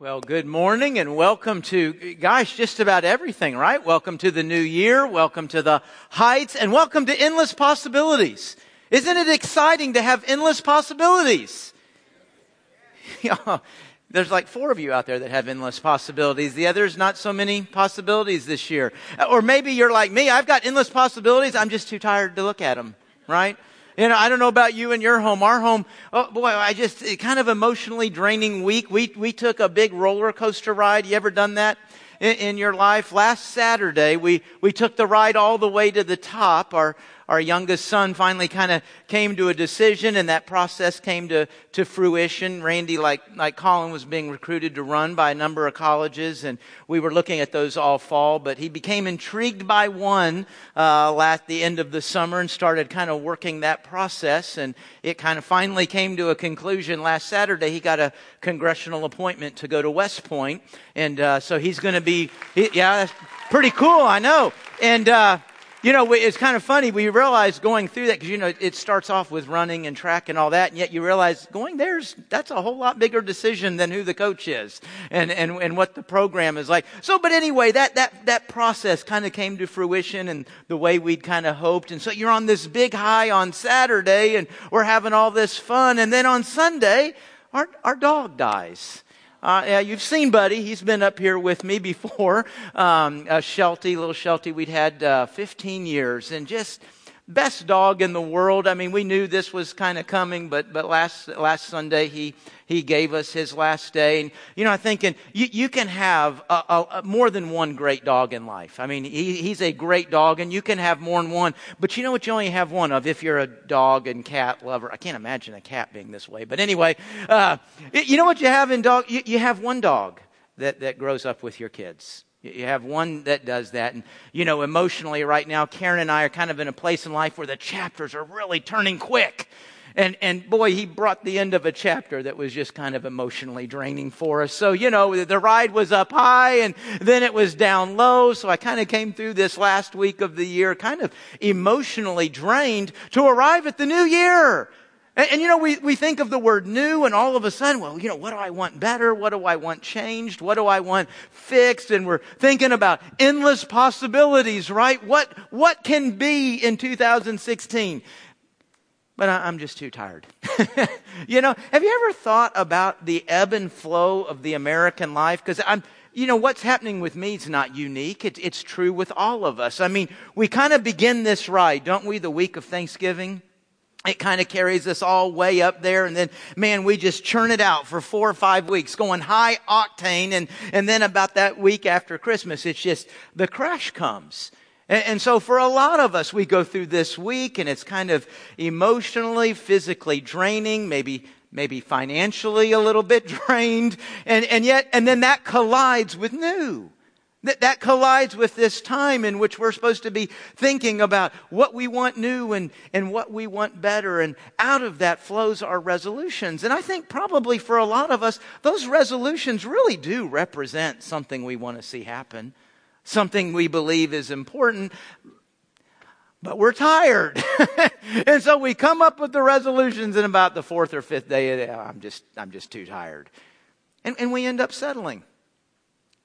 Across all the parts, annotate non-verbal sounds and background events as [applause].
Well, good morning and welcome to, gosh, just about everything, right? Welcome to the new year. Welcome to the heights and welcome to endless possibilities. Isn't it exciting to have endless possibilities? [laughs] There's like four of you out there that have endless possibilities. The others, not so many possibilities this year. Or maybe you're like me. I've got endless possibilities. I'm just too tired to look at them, right? You know, I don't know about you and your home. Our home, oh boy, I just, it kind of emotionally draining week. We, we took a big roller coaster ride. You ever done that? In, in your life. Last Saturday, we, we took the ride all the way to the top. Our, our youngest son finally kind of came to a decision and that process came to, to fruition. Randy, like, like Colin, was being recruited to run by a number of colleges and we were looking at those all fall, but he became intrigued by one, uh, at the end of the summer and started kind of working that process and it kind of finally came to a conclusion last Saturday. He got a congressional appointment to go to West Point and, uh, so he's going to be, he, yeah, pretty cool, I know. And, uh, you know, it's kind of funny. We realize going through that because, you know, it starts off with running and track and all that. And yet you realize going there's, that's a whole lot bigger decision than who the coach is and, and, and what the program is like. So, but anyway, that, that, that process kind of came to fruition and the way we'd kind of hoped. And so you're on this big high on Saturday and we're having all this fun. And then on Sunday, our, our dog dies. Uh, yeah, you've seen Buddy. He's been up here with me before. [laughs] Um, uh, Shelty, little Shelty, we'd had uh, 15 years, and just best dog in the world. I mean, we knew this was kind of coming, but but last last Sunday he he gave us his last day, and you know, I'm thinking you you can have a, a, a more than one great dog in life. I mean, he, he's a great dog, and you can have more than one. But you know what? You only have one of if you're a dog and cat lover. I can't imagine a cat being this way, but anyway, uh, you know what you have in dog? You, you have one dog that that grows up with your kids. You have one that does that. And, you know, emotionally right now, Karen and I are kind of in a place in life where the chapters are really turning quick. And, and boy, he brought the end of a chapter that was just kind of emotionally draining for us. So, you know, the ride was up high and then it was down low. So I kind of came through this last week of the year kind of emotionally drained to arrive at the new year. And, and, you know, we, we think of the word new and all of a sudden, well, you know, what do I want better? What do I want changed? What do I want fixed? And we're thinking about endless possibilities, right? What, what can be in 2016? But I, I'm just too tired. [laughs] you know, have you ever thought about the ebb and flow of the American life? Because I'm, you know, what's happening with me is not unique. It's, it's true with all of us. I mean, we kind of begin this ride, don't we, the week of Thanksgiving? It kind of carries us all way up there and then man we just churn it out for four or five weeks going high octane and and then about that week after christmas it's just the crash comes. And, and so for a lot of us we go through this week and it's kind of emotionally physically draining maybe maybe financially a little bit [laughs] drained and and yet and then that collides with new that, that collides with this time in which we're supposed to be thinking about what we want new and, and what we want better. And out of that flows our resolutions. And I think probably for a lot of us, those resolutions really do represent something we want to see happen, something we believe is important. But we're tired. [laughs] and so we come up with the resolutions and about the fourth or fifth day, I'm just, I'm just too tired. And, and we end up settling.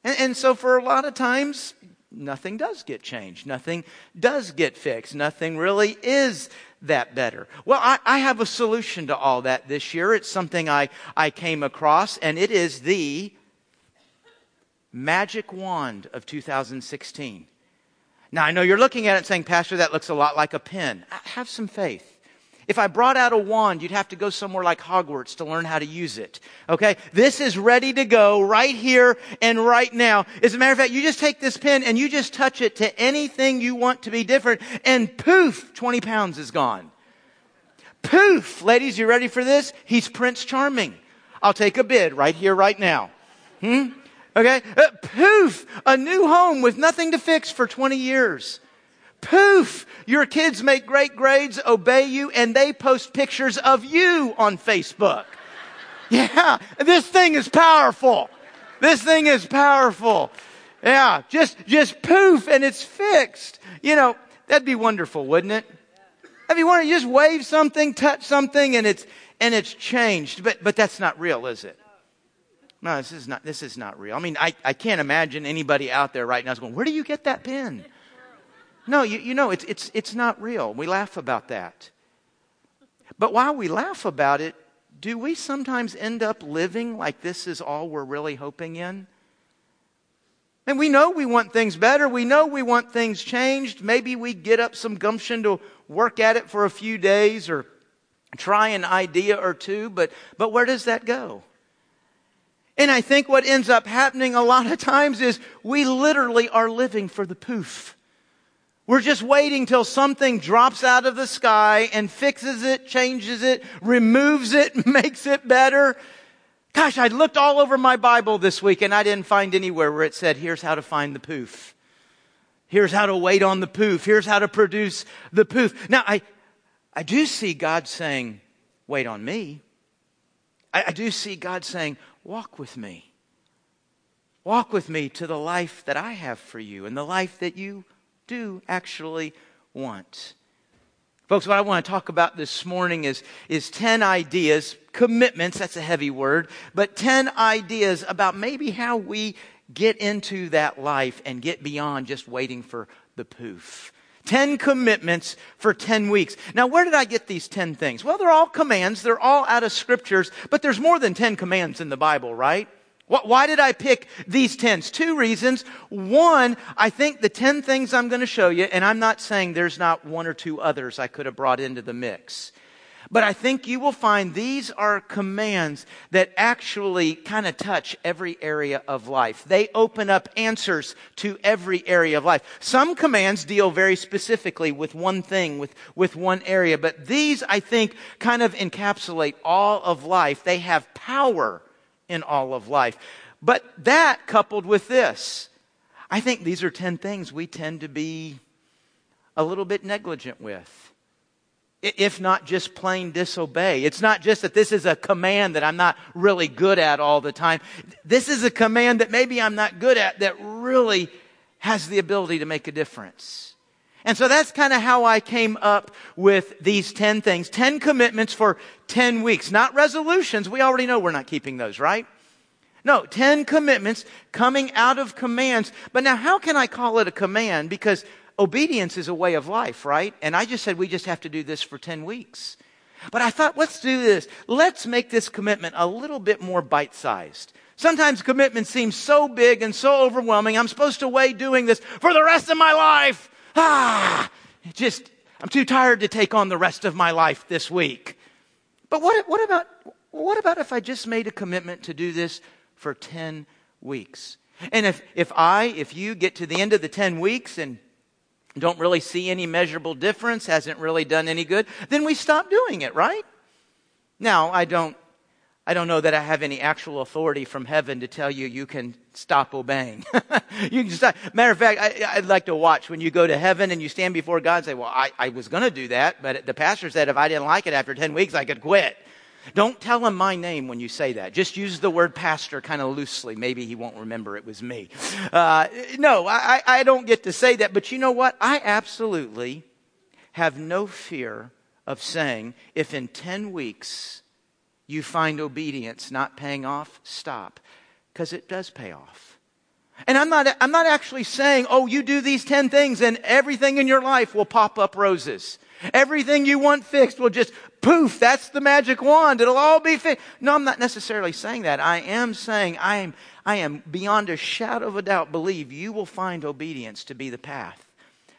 And, and so for a lot of times, nothing does get changed. Nothing does get fixed. Nothing really is that better. Well, I, I, have a solution to all that this year. It's something I, I came across, and it is the magic wand of 2016. Now, I know you're looking at it saying, Pastor, that looks a lot like a pen. Have some faith. If I brought out a wand, you'd have to go somewhere like Hogwarts to learn how to use it. Okay? This is ready to go right here and right now. As a matter of fact, you just take this pen and you just touch it to anything you want to be different and poof, 20 pounds is gone. Poof! Ladies, you ready for this? He's Prince Charming. I'll take a bid right here, right now. Hmm? Okay? Uh, poof! A new home with nothing to fix for 20 years. Poof! Your kids make great grades, obey you, and they post pictures of you on Facebook. [laughs] Yeah, this thing is powerful. This thing is powerful. Yeah, just, just poof and it's fixed. You know, that'd be wonderful, wouldn't it? Have you want to just wave something, touch something, and it's, and it's changed. But, but that's not real, is it? no, this is not, this is not real. I mean, I, I can't imagine anybody out there right now is going, where do you get that pen? No, you, you know, it's, it's, it's not real. We laugh about that. But while we laugh about it, do we sometimes end up living like this is all we're really hoping in? And we know we want things better. We know we want things changed. Maybe we get up some gumption to work at it for a few days or try an idea or two, but, but where does that go? And I think what ends up happening a lot of times is we literally are living for the poof. We're just waiting till something drops out of the sky and fixes it, changes it, removes it, [laughs] makes it better. Gosh, I looked all over my Bible this week and I didn't find anywhere where it said, here's how to find the poof. Here's how to wait on the poof. Here's how to produce the poof. Now, I, I do see God saying, wait on me. I, I do see God saying, walk with me. Walk with me to the life that I have for you and the life that you do actually want. Folks, what I want to talk about this morning is, is 10 ideas, commitments, that's a heavy word, but 10 ideas about maybe how we get into that life and get beyond just waiting for the poof. 10 commitments for 10 weeks. Now, where did I get these 10 things? Well, they're all commands. They're all out of scriptures, but there's more than 10 commands in the Bible, right? Why did I pick these 10s? Two reasons. One, I think the 10 things I'm going to show you, and I'm not saying there's not one or two others I could have brought into the mix. But I think you will find these are commands that actually kind of touch every area of life. They open up answers to every area of life. Some commands deal very specifically with one thing, with, with one area, but these, I think, kind of encapsulate all of life. They have power in all of life. But that coupled with this, I think these are 10 things we tend to be a little bit negligent with if not just plain disobey. It's not just that this is a command that I'm not really good at all the time. This is a command that maybe I'm not good at that really has the ability to make a difference. And so that's kind of how I came up with these 10 things. 10 commitments for 10 weeks. Not resolutions. We already know we're not keeping those, right? No, 10 commitments coming out of commands. But now how can I call it a command? Because obedience is a way of life, right? And I just said we just have to do this for 10 weeks. But I thought, let's do this. Let's make this commitment a little bit more bite sized. Sometimes commitment seems so big and so overwhelming. I'm supposed to wait doing this for the rest of my life. Ah, just, I'm too tired to take on the rest of my life this week. But what, what about, what about if I just made a commitment to do this for 10 weeks? And if, if I, if you get to the end of the 10 weeks and don't really see any measurable difference, hasn't really done any good, then we stop doing it, right? Now, I don't, I don't know that I have any actual authority from heaven to tell you you can stop obeying. [laughs] you can stop. Matter of fact, I, would like to watch when you go to heaven and you stand before God and say, well, I, I was going to do that, but the pastor said if I didn't like it after 10 weeks, I could quit. Don't tell him my name when you say that. Just use the word pastor kind of loosely. Maybe he won't remember it was me. Uh, no, I, I don't get to say that. But you know what? I absolutely have no fear of saying if in 10 weeks you find obedience not paying off, stop. Because it does pay off. And I'm not, I'm not actually saying, oh, you do these 10 things and everything in your life will pop up roses. Everything you want fixed will just poof, that's the magic wand. It'll all be fixed. No, I'm not necessarily saying that. I am saying I am, I am beyond a shadow of a doubt believe you will find obedience to be the path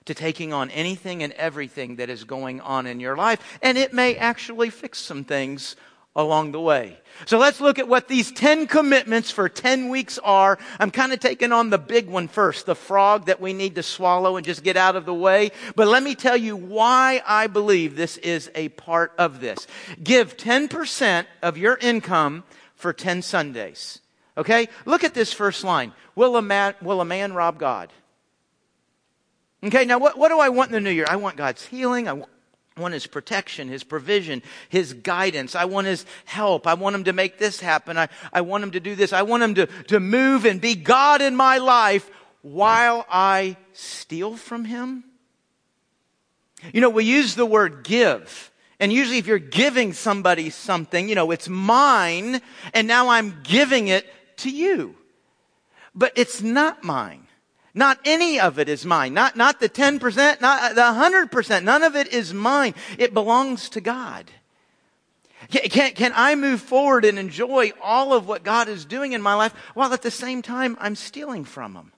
to taking on anything and everything that is going on in your life. And it may actually fix some things along the way. So let's look at what these 10 commitments for 10 weeks are. I'm kind of taking on the big one first, the frog that we need to swallow and just get out of the way. But let me tell you why I believe this is a part of this. Give 10% of your income for 10 Sundays. Okay? Look at this first line. Will a man, will a man rob God? Okay, now what, what do I want in the new year? I want God's healing. I want, I want his protection, his provision, his guidance. I want his help. I want him to make this happen. I, I want him to do this. I want him to, to move and be God in my life while I steal from him. You know, we use the word give. And usually if you're giving somebody something, you know, it's mine and now I'm giving it to you. But it's not mine. Not any of it is mine. Not, not the 10%, not the 100%. None of it is mine. It belongs to God. Can, can, I move forward and enjoy all of what God is doing in my life while at the same time I'm stealing from Him?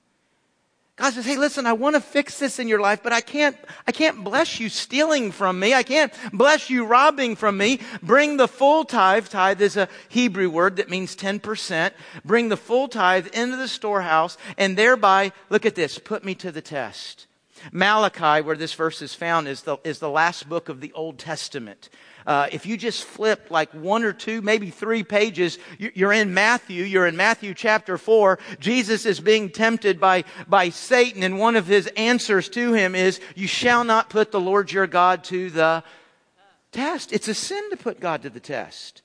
God says, hey, listen, I want to fix this in your life, but I can't, I can't bless you stealing from me. I can't bless you robbing from me. Bring the full tithe. Tithe is a Hebrew word that means 10%. Bring the full tithe into the storehouse and thereby, look at this, put me to the test. Malachi, where this verse is found, is the, is the last book of the Old Testament. Uh, if you just flip like one or two, maybe three pages, you're in Matthew. You're in Matthew chapter four. Jesus is being tempted by, by Satan, and one of his answers to him is, You shall not put the Lord your God to the test. It's a sin to put God to the test.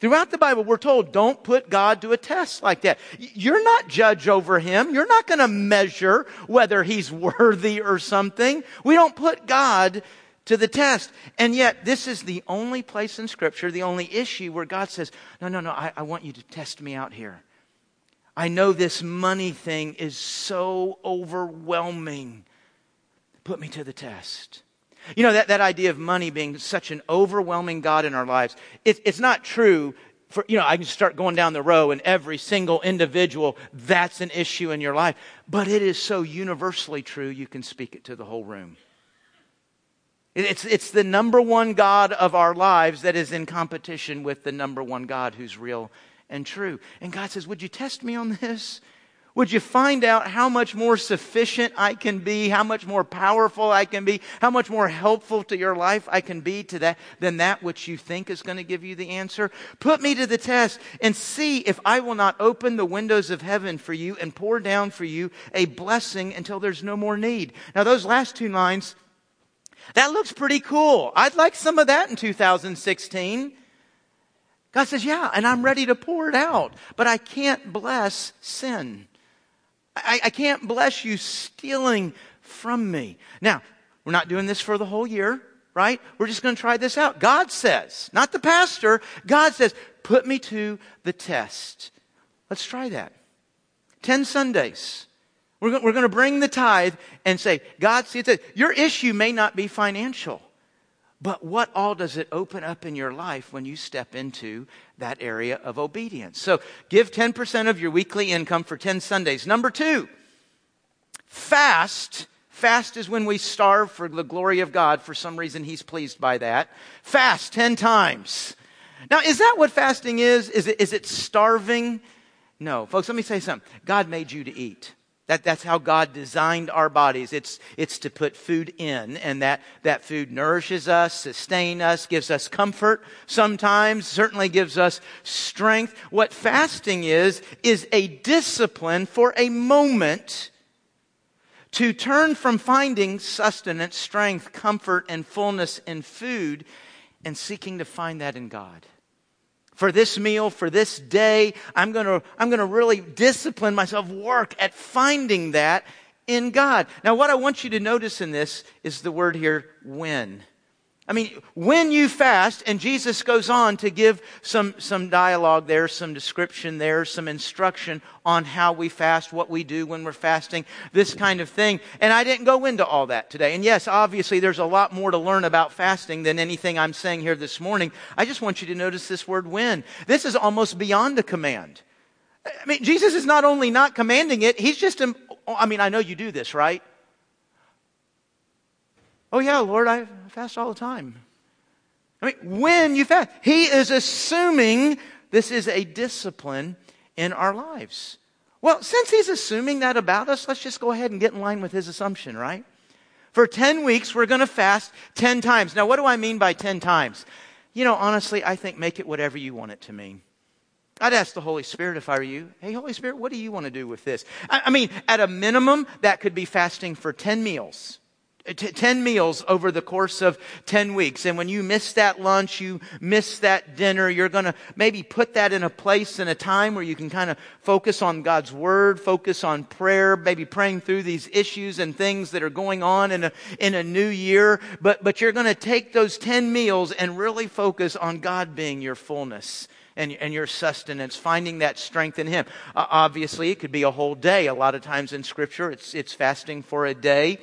Throughout the Bible, we're told don't put God to a test like that. You're not judge over him. You're not going to measure whether he's [laughs] worthy or something. We don't put God to the test. And yet, this is the only place in Scripture, the only issue where God says, No, no, no, I, I want you to test me out here. I know this money thing is so overwhelming. Put me to the test. You know, that, that idea of money being such an overwhelming God in our lives, it, it's not true. For, you know, I can start going down the row and every single individual, that's an issue in your life. But it is so universally true, you can speak it to the whole room. It's, it's the number one God of our lives that is in competition with the number one God who's real and true. And God says, Would you test me on this? Would you find out how much more sufficient I can be, how much more powerful I can be, how much more helpful to your life I can be to that than that which you think is going to give you the answer? Put me to the test and see if I will not open the windows of heaven for you and pour down for you a blessing until there's no more need. Now those last two lines that looks pretty cool. I'd like some of that in 2016. God says, Yeah, and I'm ready to pour it out, but I can't bless sin. I, I can't bless you stealing from me. Now, we're not doing this for the whole year, right? We're just going to try this out. God says, not the pastor, God says, put me to the test. Let's try that. 10 Sundays. We're, we're going to bring the tithe and say, God, see, it your issue may not be financial, but what all does it open up in your life when you step into that area of obedience? So give 10% of your weekly income for 10 Sundays. Number two, fast. Fast is when we starve for the glory of God. For some reason, He's pleased by that. Fast 10 times. Now, is that what fasting is? Is it, is it starving? No. Folks, let me say something. God made you to eat. That, that's how God designed our bodies. It's, it's to put food in, and that, that food nourishes us, sustains us, gives us comfort sometimes, certainly gives us strength. What fasting is, is a discipline for a moment to turn from finding sustenance, strength, comfort, and fullness in food and seeking to find that in God for this meal, for this day. I'm going to, I'm going to really discipline myself, work at finding that in God. Now, what I want you to notice in this is the word here, when. I mean, when you fast, and Jesus goes on to give some, some dialogue there, some description there, some instruction on how we fast, what we do when we're fasting, this kind of thing. And I didn't go into all that today. And yes, obviously there's a lot more to learn about fasting than anything I'm saying here this morning. I just want you to notice this word when. This is almost beyond a command. I mean, Jesus is not only not commanding it, he's just, I mean, I know you do this, right? Oh, yeah, Lord, I fast all the time. I mean, when you fast, He is assuming this is a discipline in our lives. Well, since He's assuming that about us, let's just go ahead and get in line with His assumption, right? For 10 weeks, we're going to fast 10 times. Now, what do I mean by 10 times? You know, honestly, I think make it whatever you want it to mean. I'd ask the Holy Spirit if I were you, hey, Holy Spirit, what do you want to do with this? I, mean, at a minimum, that could be fasting for 10 meals. T- 10 meals over the course of 10 weeks. And when you miss that lunch, you miss that dinner, you're going to maybe put that in a place and a time where you can kind of focus on God's word, focus on prayer, maybe praying through these issues and things that are going on in a, in a new year. But, but you're going to take those 10 meals and really focus on God being your fullness and, and your sustenance, finding that strength in Him. Uh, obviously, it could be a whole day. A lot of times in Scripture, it's, it's fasting for a day.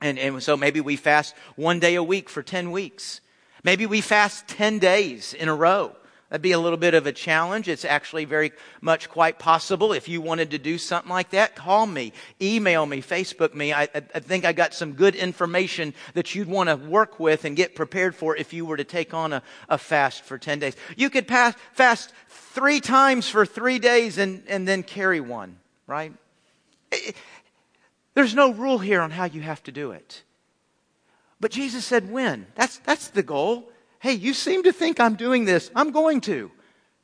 And, and so maybe we fast one day a week for 10 weeks. Maybe we fast 10 days in a row. That'd be a little bit of a challenge. It's actually very much quite possible. If you wanted to do something like that, call me, email me, Facebook me. I, I think I got some good information that you'd want to work with and get prepared for if you were to take on a, a fast for 10 days. You could pass, fast three times for three days and, and then carry one, right? There's no rule here on how you have to do it. But Jesus said when. That's, that's the goal. Hey, you seem to think I'm doing this. I'm going to.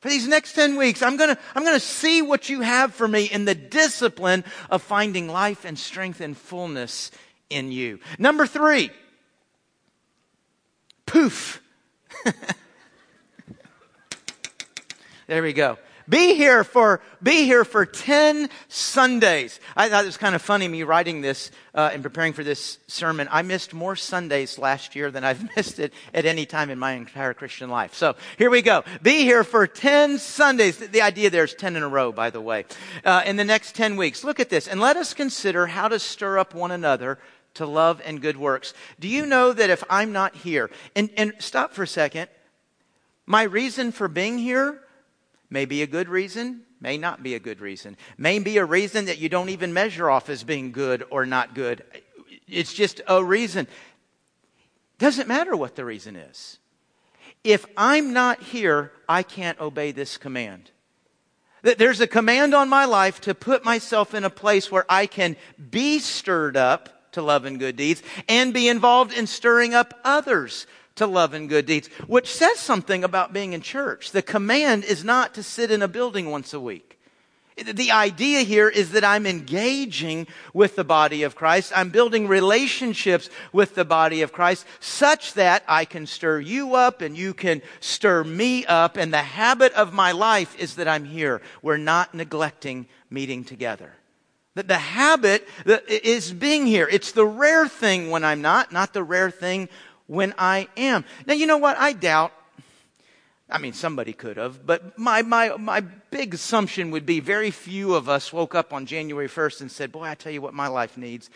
For these next 10 weeks, I'm gonna, I'm gonna see what you have for me in the discipline of finding life and strength and fullness in you. Number three, poof. [laughs] there we go. Be here for, be here for 10 Sundays. I thought it was kind of funny me writing this uh, and preparing for this sermon. I missed more Sundays last year than I've [laughs] missed it at any time in my entire Christian life. So here we go. Be here for 10 Sundays. The idea there is 10 in a row, by the way. Uh, in the next 10 weeks. Look at this and let us consider how to stir up one another to love and good works. Do you know that if I'm not here, and, and stop for a second, my reason for being here May be a good reason, may not be a good reason. May be a reason that you don't even measure off as being good or not good. It's just a reason. Doesn't matter what the reason is. If I'm not here, I can't obey this command. There's a command on my life to put myself in a place where I can be stirred up to love and good deeds and be involved in stirring up others to love and good deeds, which says something about being in church. The command is not to sit in a building once a week. The idea here is that I'm engaging with the body of Christ. I'm building relationships with the body of Christ such that I can stir you up and you can stir me up. And the habit of my life is that I'm here. We're not neglecting meeting together. That the habit is being here. It's the rare thing when I'm not, not the rare thing when I am. Now, you know what? I doubt. I mean, somebody could have, but my, my, my big assumption would be very few of us woke up on January 1st and said, Boy, I tell you what my life needs.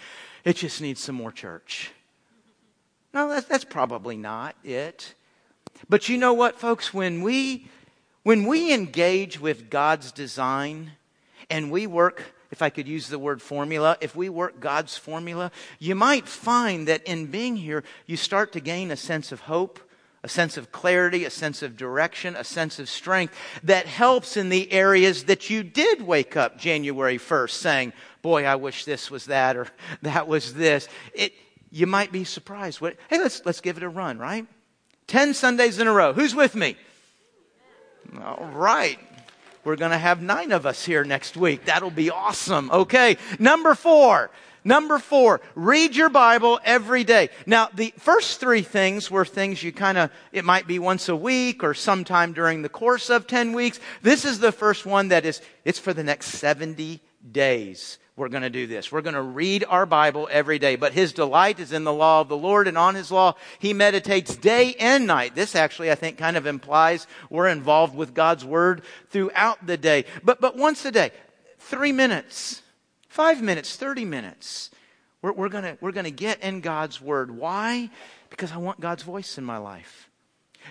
It just needs some more church. No, that's, that's probably not it. But you know what, folks? When we, when we engage with God's design and we work if I could use the word formula, if we work God's formula, you might find that in being here, you start to gain a sense of hope, a sense of clarity, a sense of direction, a sense of strength that helps in the areas that you did wake up January 1st saying, Boy, I wish this was that or [laughs] that was this. It, you might be surprised. What, hey, let's, let's give it a run, right? 10 Sundays in a row. Who's with me? All right. We're going to have nine of us here next week. That'll be awesome. Okay. Number four. Number four, read your Bible every day. Now, the first three things were things you kind of, it might be once a week or sometime during the course of 10 weeks. This is the first one that is, it's for the next 70 days we're going to do this. We're going to read our Bible every day. But his delight is in the law of the Lord, and on his law he meditates day and night. This actually, I think, kind of implies we're involved with God's word throughout the day. But, but once a day, three minutes, five minutes, 30 minutes. We're, we're going we're going to get in God's word. Why? Because I want God's voice in my life.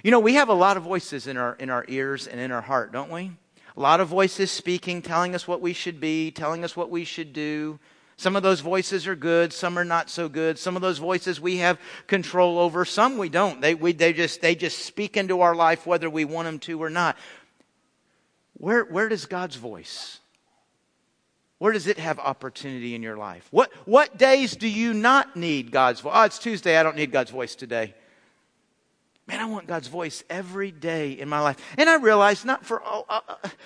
You know, we have a lot of voices in our, in our ears and in our heart, don't we? A lot of voices speaking, telling us what we should be, telling us what we should do. Some of those voices are good, some are not so good. Some of those voices we have control over, some we don't. They, we, they, just, they just speak into our life whether we want them to or not. Where, where does God's voice? Where does it have opportunity in your life? What, what days do you not need God's voice? Oh, it's Tuesday. I don't need God's voice today. Man, I want God's voice every day in my life. And I realize not for, uh, uh,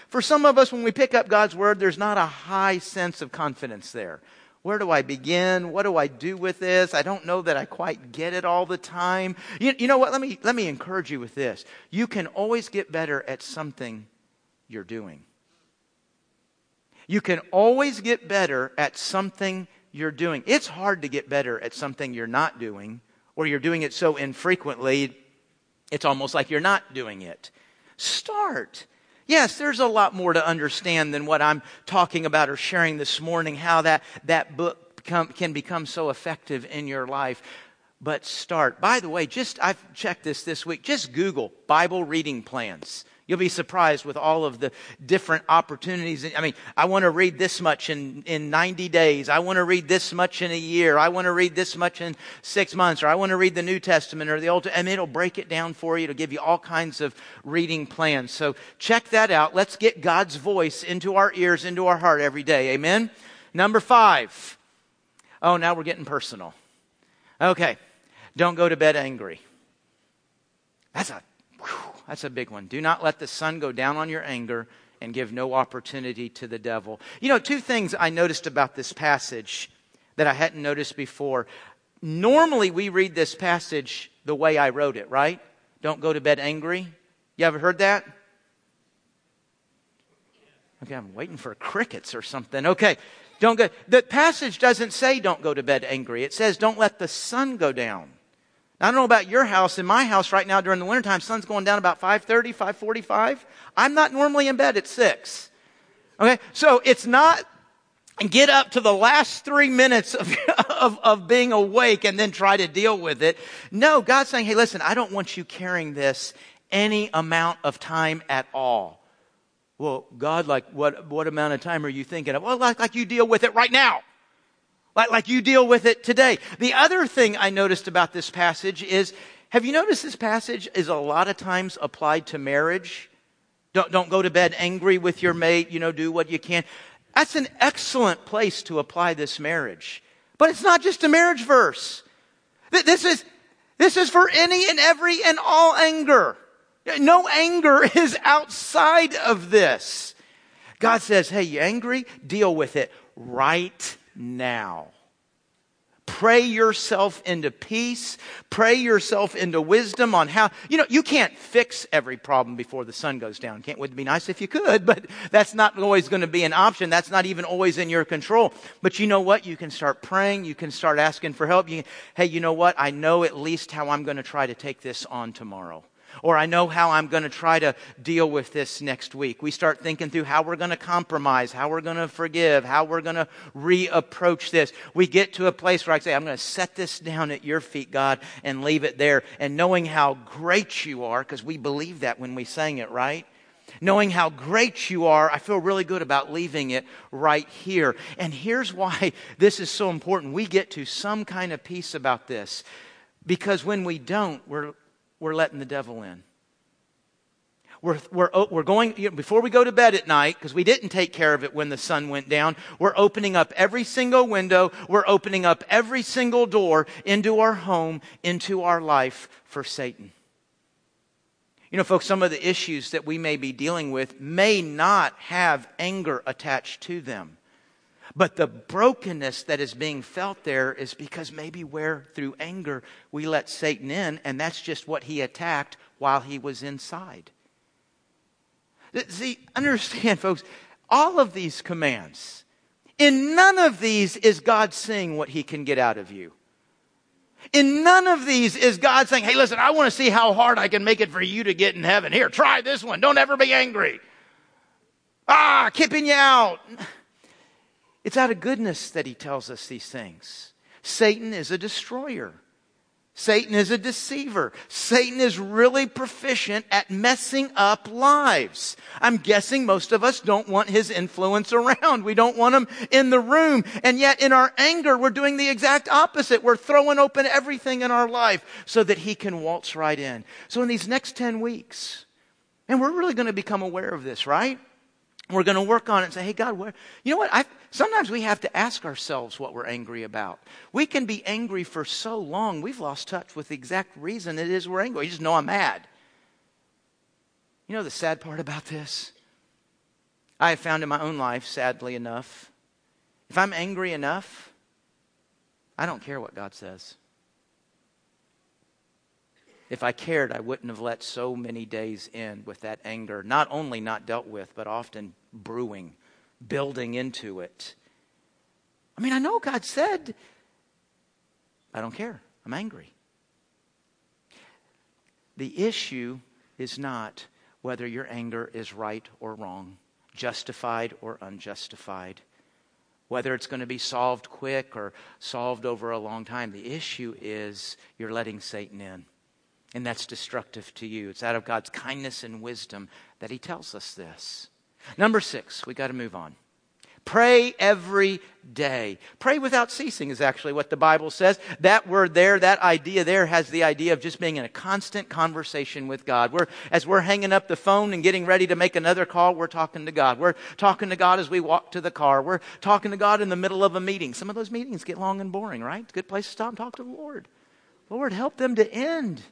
for some of us, when we pick up God's word, there's not a high sense of confidence there. Where do I begin? What do I do with this? I don't know that I quite get it all the time. You, you know what? Let me, let me encourage you with this. You can always get better at something you're doing. You can always get better at something you're doing. It's hard to get better at something you're not doing, or you're doing it so infrequently it's almost like you're not doing it. Start. Yes, there's a lot more to understand than what I'm talking about or sharing this morning, how that, that book become, can become so effective in your life. But start. By the way, just, I've checked this this week, just Google Bible reading plans. You'll be surprised with all of the different opportunities. I mean, I want to read this much in, in 90 days. I want to read this much in a year. I want to read this much in six months. Or I want to read the New Testament or the Old Testament. And it'll break it down for you. It'll give you all kinds of reading plans. So check that out. Let's get God's voice into our ears, into our heart every day. Amen? Number five. Oh, now we're getting personal. Okay. Don't go to bed angry. That's a Whew, that's a big one. Do not let the sun go down on your anger and give no opportunity to the devil. You know, two things I noticed about this passage that I hadn't noticed before. Normally, we read this passage the way I wrote it, right? Don't go to bed angry. You ever heard that? Okay, I'm waiting for crickets or something. Okay, don't go. The passage doesn't say don't go to bed angry. It says don't let the sun go down. I don't know about your house. In my house right now during the wintertime, sun's going down about 5.30, 5.45. I'm not normally in bed at 6. Okay? So it's not get up to the last three minutes of, [laughs] of, of being awake and then try to deal with it. No, God's saying, hey, listen, I don't want you carrying this any amount of time at all. Well, God, like what, what amount of time are you thinking of? Well, like, like you deal with it right now. Like, like you deal with it today. The other thing I noticed about this passage is, have you noticed this passage is a lot of times applied to marriage? Don't, don't go to bed angry with your mate, you know, do what you can. That's an excellent place to apply this marriage. But it's not just a marriage verse. This is, this is for any and every and all anger. No anger [laughs] is outside of this. God says, hey, you angry? Deal with it right now. Pray yourself into peace. Pray yourself into wisdom on how, you know, you can't fix every problem before the sun goes down. Can't, would be nice if you could, [laughs] but that's not always going to be an option. That's not even always in your control. But you know what? You can start praying. You can start asking for help. You, hey, you know what? I know at least how I'm going to try to take this on tomorrow. Or I know how I'm going to try to deal with this next week. We start thinking through how we're going to compromise, how we're going to forgive, how we're going to reapproach this. We get to a place where I say, I'm going to set this down at your feet, God, and leave it there. And knowing how great you are, because we believe that when we sang it, right? Knowing how great you are, I feel really good about leaving it right here. And here's why [laughs] this is so important. We get to some kind of peace about this. Because when we don't, we're we're letting the devil in. We're, we're, we're going, you know, before we go to bed at night, because we didn't take care of it when the sun went down, we're opening up every single window, we're opening up every single door into our home, into our life for Satan. You know, folks, some of the issues that we may be dealing with may not have anger attached to them. But the brokenness that is being felt there is because maybe where through anger we let Satan in, and that's just what he attacked while he was inside. See, understand, [laughs] folks, all of these commands, in none of these is God saying what he can get out of you. In none of these is God saying, hey, listen, I want to see how hard I can make it for you to get in heaven. Here, try this one. Don't ever be angry. Ah, keeping you out. It's out of goodness that he tells us these things. Satan is a destroyer. Satan is a deceiver. Satan is really proficient at messing up lives. I'm guessing most of us don't want his influence around. We don't want him in the room. And yet in our anger, we're doing the exact opposite. We're throwing open everything in our life so that he can waltz right in. So in these next 10 weeks, and we're really going to become aware of this, right? We're going to work on it and say, hey, God, where, you know what? I, sometimes we have to ask ourselves what we're angry about. We can be angry for so long, we've lost touch with the exact reason it is we're angry. We just know I'm mad. You know the sad part about this? I have found in my own life, sadly enough, if I'm angry enough, I don't care what God says. If I cared, I wouldn't have let so many days end with that anger, not only not dealt with, but often brewing, building into it. I mean, I know God said, I don't care. I'm angry. The issue is not whether your anger is right or wrong, justified or unjustified, whether it's going to be solved quick or solved over a long time. The issue is you're letting Satan in. And that's destructive to you. It's out of God's kindness and wisdom that He tells us this. Number six, we got to move on. Pray every day. Pray without ceasing is actually what the Bible says. That word there, that idea there has the idea of just being in a constant conversation with God. We're, as we're hanging up the phone and getting ready to make another call, we're talking to God. We're talking to God as we walk to the car. We're talking to God in the middle of a meeting. Some of those meetings get long and boring, right? Good place to stop and talk to the Lord. Lord, help them to end.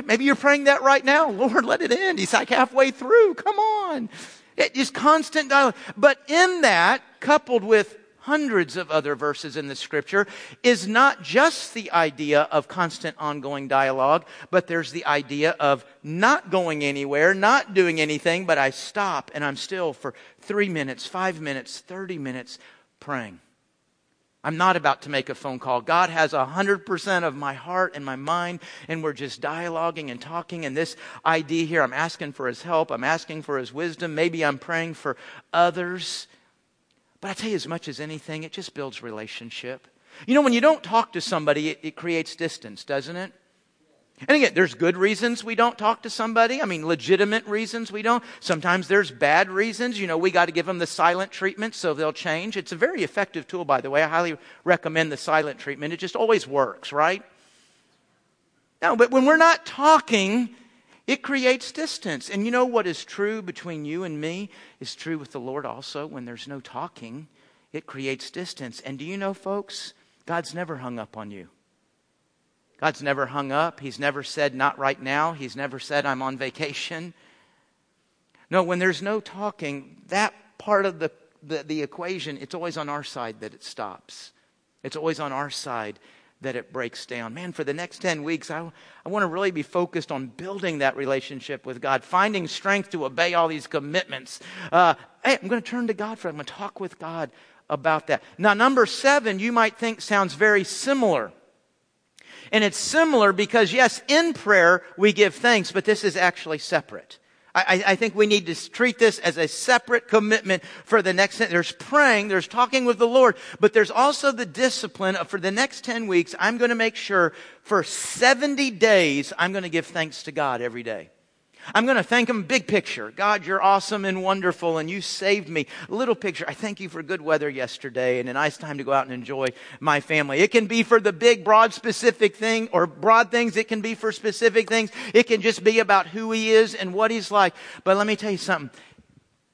Maybe you're praying that right now. Lord, let it end. He's like halfway through. Come on. It is constant dialogue. But in that, coupled with hundreds of other verses in the scripture, is not just the idea of constant ongoing dialogue, but there's the idea of not going anywhere, not doing anything, but I stop and I'm still for three minutes, five minutes, 30 minutes praying. I'm not about to make a phone call. God has 100% of my heart and my mind, and we're just dialoguing and talking. And this idea here, I'm asking for His help. I'm asking for His wisdom. Maybe I'm praying for others. But I tell you, as much as anything, it just builds relationship. You know, when you don't talk to somebody, it, it creates distance, doesn't it? And again, there's good reasons we don't talk to somebody. I mean, legitimate reasons we don't. Sometimes there's bad reasons. You know, we got to give them the silent treatment so they'll change. It's a very effective tool, by the way. I highly recommend the silent treatment. It just always works, right? No, but when we're not talking, it creates distance. And you know what is true between you and me is true with the Lord also. When there's no talking, it creates distance. And do you know, folks, God's never hung up on you. God's never hung up. He's never said, not right now. He's never said, I'm on vacation. No, when there's no talking, that part of the, the, the, equation, it's always on our side that it stops. It's always on our side that it breaks down. Man, for the next 10 weeks, I, I want to really be focused on building that relationship with God, finding strength to obey all these commitments. Uh, hey, I'm going to turn to God for. I'm going to talk with God about that. Now, number seven, you might think sounds very similar and it's similar because, yes, in prayer we give thanks, but this is actually separate. I, I, think we need to treat this as a separate commitment for the next. There's praying, there's talking with the Lord, but there's also the discipline of for the next 10 weeks, I'm going to make sure for 70 days, I'm going to give thanks to God every day. I'm going to thank him big picture. God, you're awesome and wonderful and you saved me. Little picture. I thank you for good weather yesterday and a nice time to go out and enjoy my family. It can be for the big, broad, specific thing or broad things. It can be for specific things. It can just be about who he is and what he's like. But let me tell you something.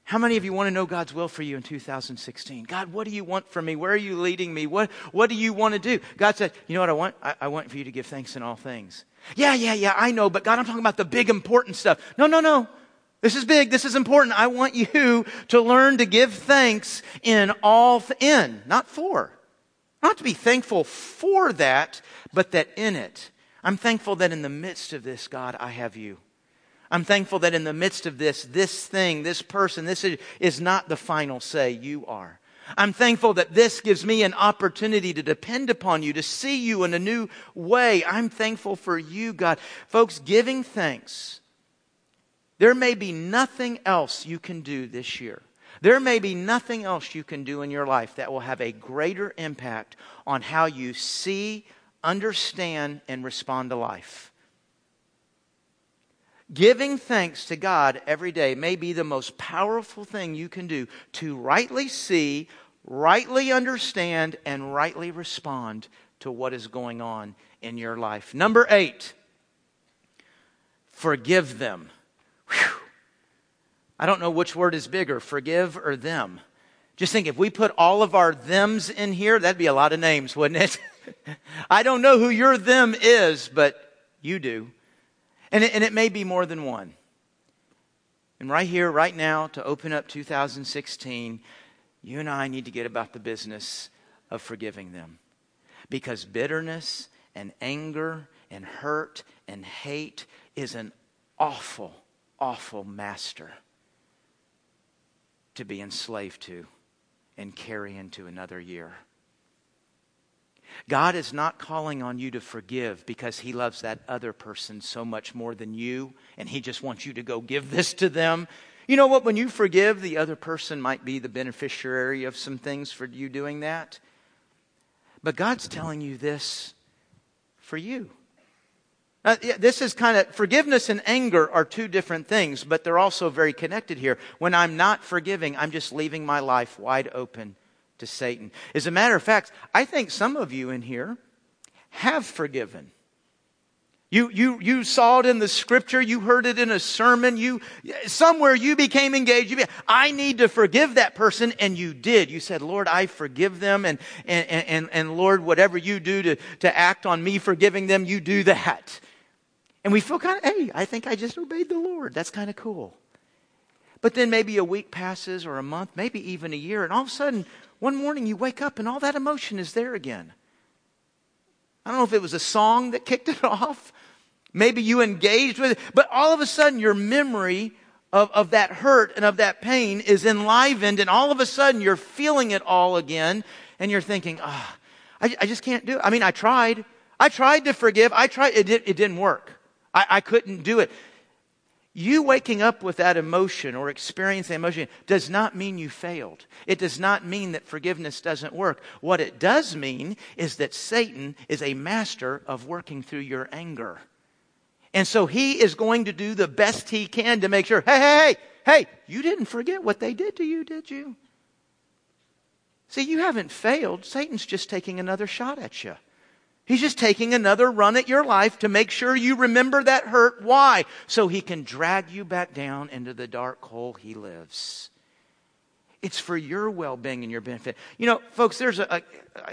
How many of you want to know God's will for you in 2016? God, what do you want from me? Where are you leading me? What, what do you want to do? God said, you know what I want? I, I want for you to give thanks in all things. Yeah, yeah, yeah, I know, but God, I'm talking about the big important stuff. No, no, no. This is big. This is important. I want you to learn to give thanks in all, th- in, not for. Not to be thankful for that, but that in it. I'm thankful that in the midst of this, God, I have you. I'm thankful that in the midst of this, this thing, this person, this is, is not the final say. You are. I'm thankful that this gives me an opportunity to depend upon you, to see you in a new way. I'm thankful for you, God. Folks, giving thanks. There may be nothing else you can do this year. There may be nothing else you can do in your life that will have a greater impact on how you see, understand, and respond to life. Giving thanks to God every day may be the most powerful thing you can do to rightly see, rightly understand, and rightly respond to what is going on in your life. Number eight, forgive them. Whew. I don't know which word is bigger, forgive or them. Just think if we put all of our thems in here, that'd be a lot of names, wouldn't it? [laughs] I don't know who your them is, but you do. And it, and it may be more than one. And right here, right now, to open up 2016, you and I need to get about the business of forgiving them. Because bitterness and anger and hurt and hate is an awful, awful master to be enslaved to and carry into another year. God is not calling on you to forgive because he loves that other person so much more than you, and he just wants you to go give this to them. You know what? When you forgive, the other person might be the beneficiary of some things for you doing that. But God's telling you this for you. Uh, this is kind of forgiveness and anger are two different things, but they're also very connected here. When I'm not forgiving, I'm just leaving my life wide open to Satan. As a matter of fact, I think some of you in here have forgiven. You, you, you saw it in the scripture. You heard it in a sermon. You, somewhere you became engaged. You be, I need to forgive that person. And you did. You said, Lord, I forgive them. And, and, and, and Lord, whatever you do to, to act on me forgiving them, you do that. And we feel kind of, hey, I think I just obeyed the Lord. That's kind of cool. But then maybe a week passes or a month, maybe even a year. And all of a sudden, one morning you wake up and all that emotion is there again. I don't know if it was a song that kicked it [laughs] off. Maybe you engaged with it, but all of a sudden your memory of, of that hurt and of that pain is enlivened, and all of a sudden you're feeling it all again, and you're thinking, ah, oh, I, I, just can't do it. I mean, I tried. I tried to forgive. I tried. It, it didn't work. I, I couldn't do it. You waking up with that emotion or experiencing emotion does not mean you failed. It does not mean that forgiveness doesn't work. What it does mean is that Satan is a master of working through your anger. And so he is going to do the best he can to make sure, hey, hey, hey, hey, you didn't forget what they did to you, did you? See, you haven't failed. Satan's just taking another shot at you. He's just taking another run at your life to make sure you remember that hurt. Why? So he can drag you back down into the dark hole he lives. It's for your well being and your benefit. You know, folks, there's a, a,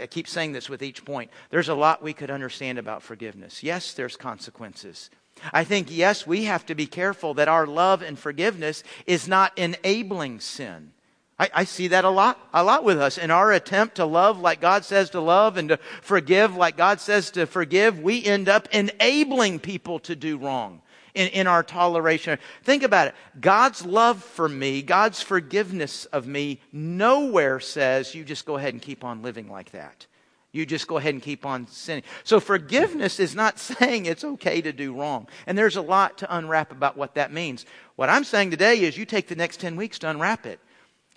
I keep saying this with each point. There's a lot we could understand about forgiveness. Yes, there's consequences. I think, yes, we have to be careful that our love and forgiveness is not enabling sin. I, I, see that a lot, a lot with us. In our attempt to love like God says to love and to forgive like God says to forgive, we end up enabling people to do wrong in, in our toleration. Think about it. God's love for me, God's forgiveness of me, nowhere says you just go ahead and keep on living like that. You just go ahead and keep on sinning. So forgiveness is not [laughs] saying it's okay to do wrong. And there's a lot to unwrap about what that means. What I'm saying today is you take the next 10 weeks to unwrap it.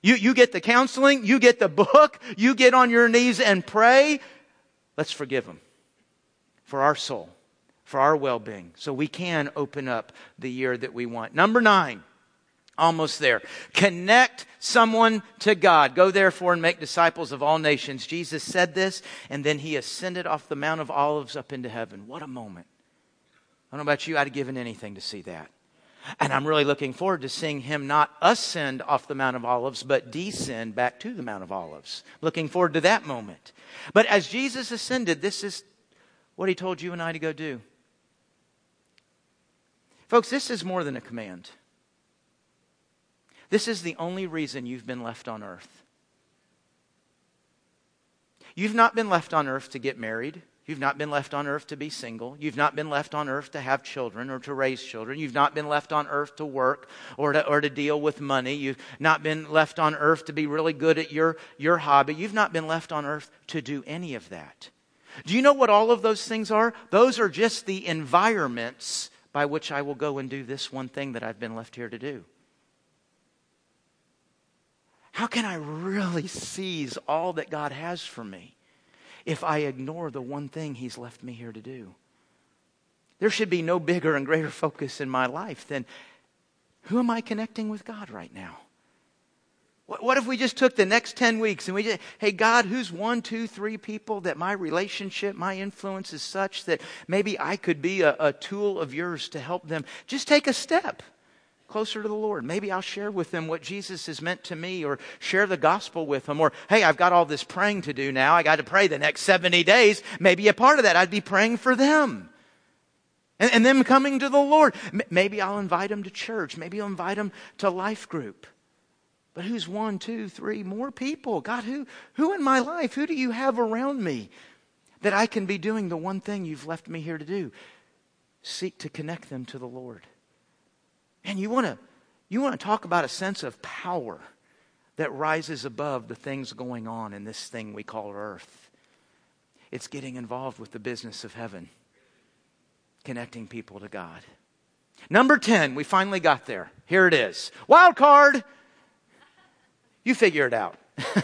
You, you get the counseling, you get the book, you get on your knees and pray. Let's forgive them for our soul, for our well being, so we can open up the year that we want. Number nine, almost there. Connect someone to God. Go therefore and make disciples of all nations. Jesus said this, and then he ascended off the Mount of Olives up into heaven. What a moment. I don't know about you, I'd have given anything to see that. And I'm really looking forward to seeing him not ascend off the Mount of Olives, but descend back to the Mount of Olives. Looking forward to that moment. But as Jesus ascended, this is what he told you and I to go do. Folks, this is more than a command. This is the only reason you've been left on earth. You've not been left on earth to get married. You've not been left on earth to be single. You've not been left on earth to have children or to raise children. You've not been left on earth to work or to, or to deal with money. You've not been left on earth to be really good at your, your hobby. You've not been left on earth to do any of that. Do you know what all of those things are? Those are just the environments by which I will go and do this one thing that I've been left here to do. How can I really seize all that God has for me? If I ignore the one thing He's left me here to do. There should be no bigger and greater focus in my life than who am I connecting with God right now? What if we just took the next 10 weeks and we just, hey, God, who's one, two, three people that my relationship, my influence is such that maybe I could be a, a tool of yours to help them? Just take a step closer to the Lord. Maybe I'll share with them what Jesus has meant to me or share the gospel with them. Or, hey, I've got all this praying to do now. I got to pray the next 70 days. Maybe a part of that I'd be praying for them. And, and them coming to the Lord. M- maybe I'll invite them to church. Maybe I'll invite them to life group. But who's one, two, three more people? God, who, who in my life, who do you have around me that I can be doing the one thing you've left me here to do? Seek to connect them to the Lord. And you want to you want to talk about a sense of power that rises above the things going on in this thing we call earth. it's getting involved with the business of heaven, connecting people to God. Number 10, we finally got there. Here it is. Wild card. You figure it out.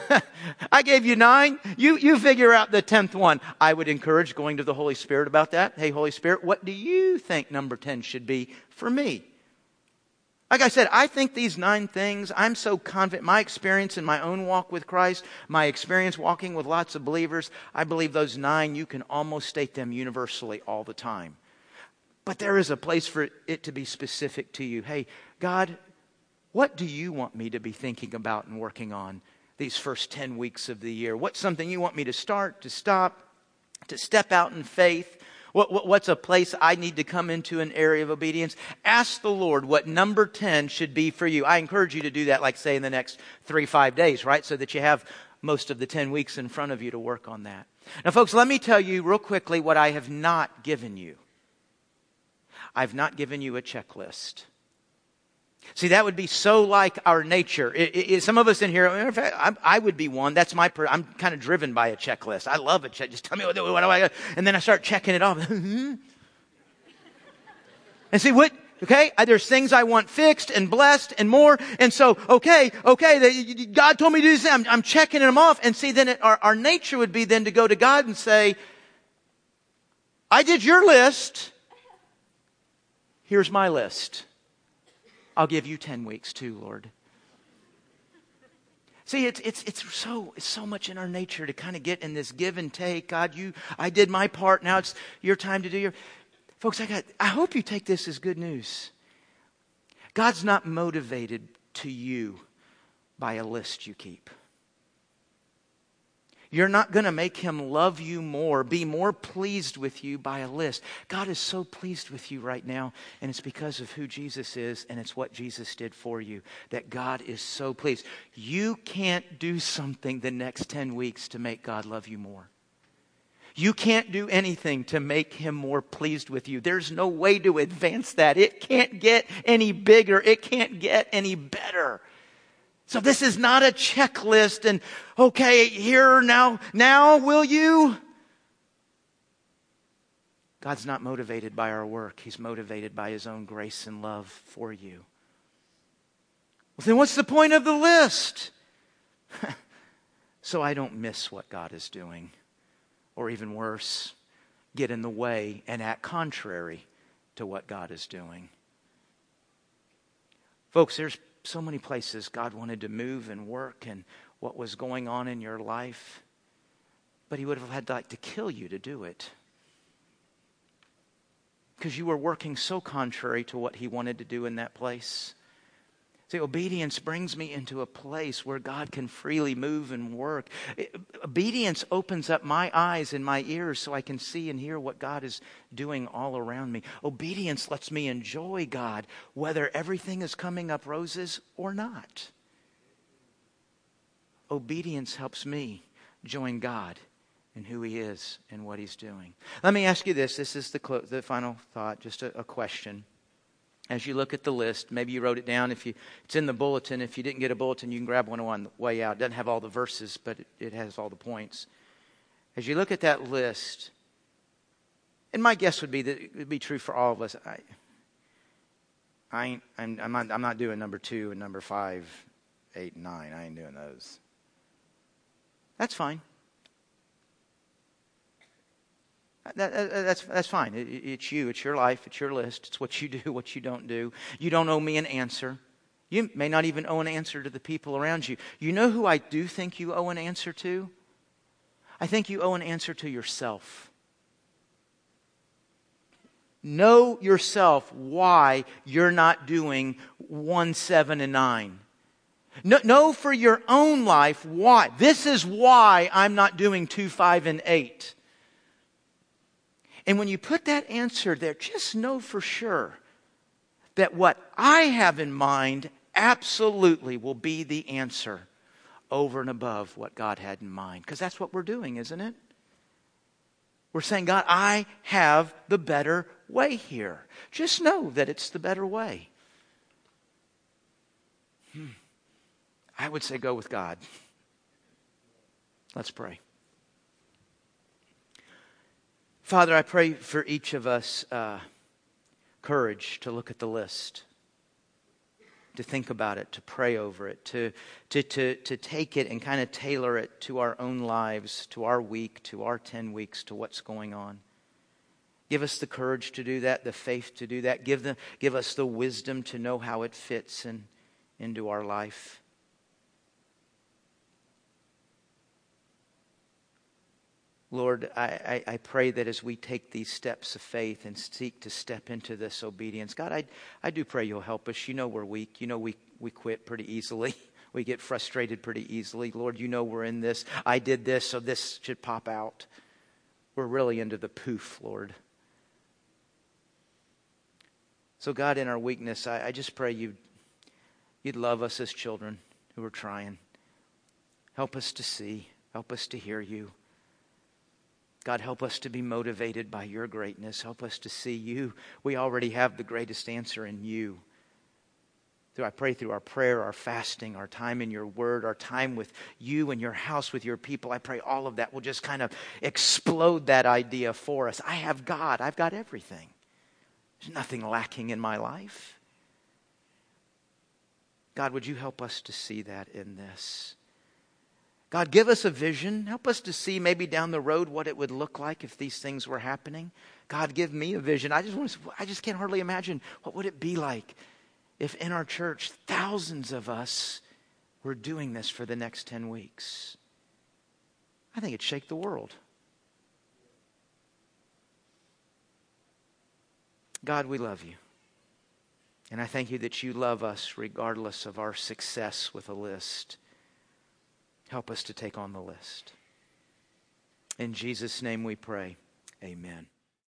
[laughs] I gave you nine. You, you figure out the tenth one. I would encourage going to the Holy Spirit about that. Hey, Holy Spirit, what do you think number 10 should be for me? Like I said, I think these nine things, I'm so confident, my experience in my own walk with Christ, my experience walking with lots of believers, I believe those nine, you can almost state them universally all the time. But there is a place for it to be specific to you. Hey, God, what do you want me to be thinking about and working on these first 10 weeks of the year? What's something you want me to start, to stop, to step out in faith? What, what, what's a place I need to come into an area of obedience? Ask the Lord what number 10 should be for you. I encourage you to do that, like say in the next three, five days, right? So that you have most of the 10 weeks in front of you to work on that. Now, folks, let me tell you real quickly what I have not given you. I've not given you a checklist. See, that would be so like our nature. It, it, some of us in here, in fact, I, I would be one. That's my, per, I'm kind of driven by a checklist. I love a check. Just tell me what, what do I? And then I start checking it off. [laughs] and see, what, okay, there's things I want fixed and blessed and more. And so, okay, okay, God told me to do this. I'm, I'm checking them off. And see, then it, our, our nature would be then to go to God and say, I did your list. Here's my list. I'll give you 10 weeks too, Lord. See, it's, it's, it's, so, it's so much in our nature to kind of get in this give and take. God, you, I did my part. Now it's your time to do your. Folks, I got, I hope you take this as good news. God's not motivated to you by a list you keep. You're not going to make him love you more, be more pleased with you by a list. God is so pleased with you right now, and it's because of who Jesus is and it's what Jesus did for you that God is so pleased. You can't do something the next 10 weeks to make God love you more. You can't do anything to make him more pleased with you. There's no way to advance that. It can't get any bigger. It can't get any better. So this is not a checklist and, okay, here, now, now will you? God's not motivated by our work. He's motivated by His own grace and love for you. Well, then what's the point of the list? [laughs] so I don't miss what God is doing. Or even worse, get in the way and act contrary to what God is doing. Folks, there's so many places God wanted to move and work and what was going on in your life, but He would have had to, like, to kill you to do it. Because you were working so contrary to what He wanted to do in that place. See, obedience brings me into a place where God can freely move and work. Obedience opens up my eyes and my ears so I can see and hear what God is doing all around me. Obedience lets me enjoy God, whether everything is coming up roses or not. Obedience helps me join God in who He is and what He's doing. Let me ask you this. This is the, clo- the final thought, just a, a question as you look at the list, maybe you wrote it down. If you, it's in the bulletin. If you didn't get a bulletin, you can grab one on the way out. It doesn't have all the verses, but it, it has all the points. As you look at that list, and my guess would be that it would be true for all of us. I, I ain't, I'm, I'm, not, I'm not doing number two and number five, eight, and nine. I ain't doing those. That's fine. That, that's, that's fine. It, it's you. It's your life. It's your list. It's what you [laughs] do, what you don't do. You don't owe me an answer. You may not even owe an answer to the people around you. You know who I do think you owe an answer to? I think you owe an answer to yourself. Know yourself why you're not doing 1, 7, and 9. Know, know for your own life why. This is why I'm not doing 2, 5, and 8. And when you put that answer there, just know for sure that what I have in mind absolutely will be the answer over and above what God had in mind. Because that's what we're doing, isn't it? We're saying, God, I have the better way here. Just know that it's the better way. Hmm. I would say go with God. Let's pray. Father, I pray for each of us uh, courage to look at the list, to think about it, to pray over it, to, to, to, to take it and kind of tailor it to our own lives, to our week, to our 10 weeks, to what's going on. Give us the courage to do that, the faith to do that. Give, the, give us the wisdom to know how it fits in, into our life. Lord, I, I, I, pray that as we take these steps of faith and seek to step into this obedience, God, I, I do pray you'll help us. You know we're weak. You know we, we quit pretty easily. [laughs] We get frustrated pretty easily. Lord, you know we're in this. I did this, so this should pop out. We're really into the poof, Lord. So, God, in our weakness, I, I just pray you'd, you'd love us as children who are trying. Help us to see, help us to hear you. God, help us to be motivated by your greatness. Help us to see you. We already have the greatest answer in you. Through, I pray through our prayer, our fasting, our time in your word, our time with you and your house with your people, I pray all of that will just kind of explode that idea for us. I have God, I've got everything. There's nothing lacking in my life. God, would you help us to see that in this? God, give us a vision. Help us to see maybe down the road what it would look like if these things were happening. God, give me a vision. I just want to, I just can't hardly imagine what would it be like if in our church thousands of us were doing this for the next 10 weeks. I think it'd shake the world. God, we love you. And I thank you that you love us regardless of our success with a list. Help us to take on the list. In Jesus' name we pray. Amen.